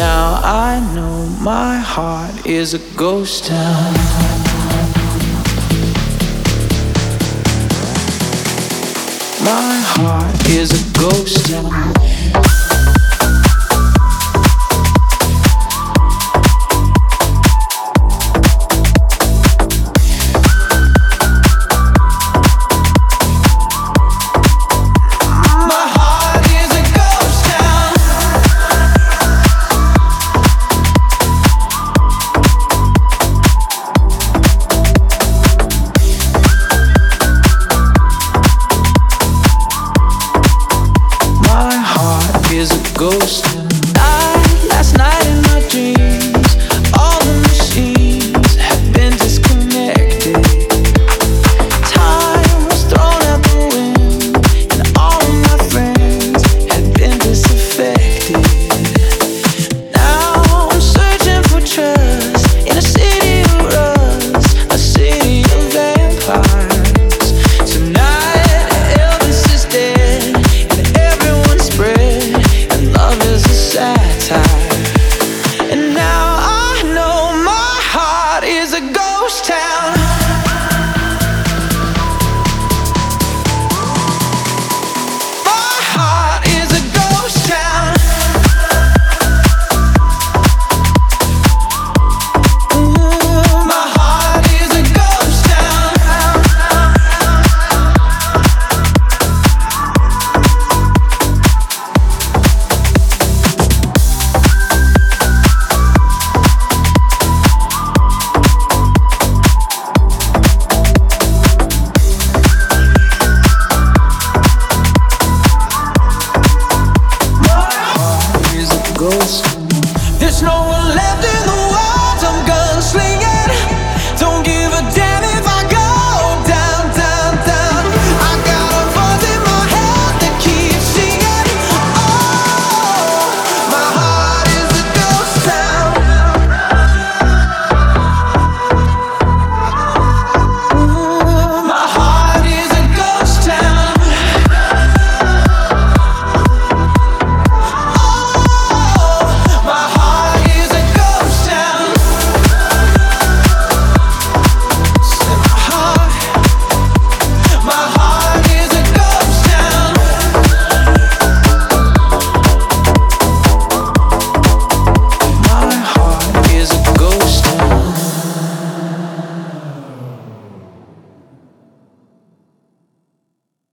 now I know my heart is a ghost town. My heart is a ghost town.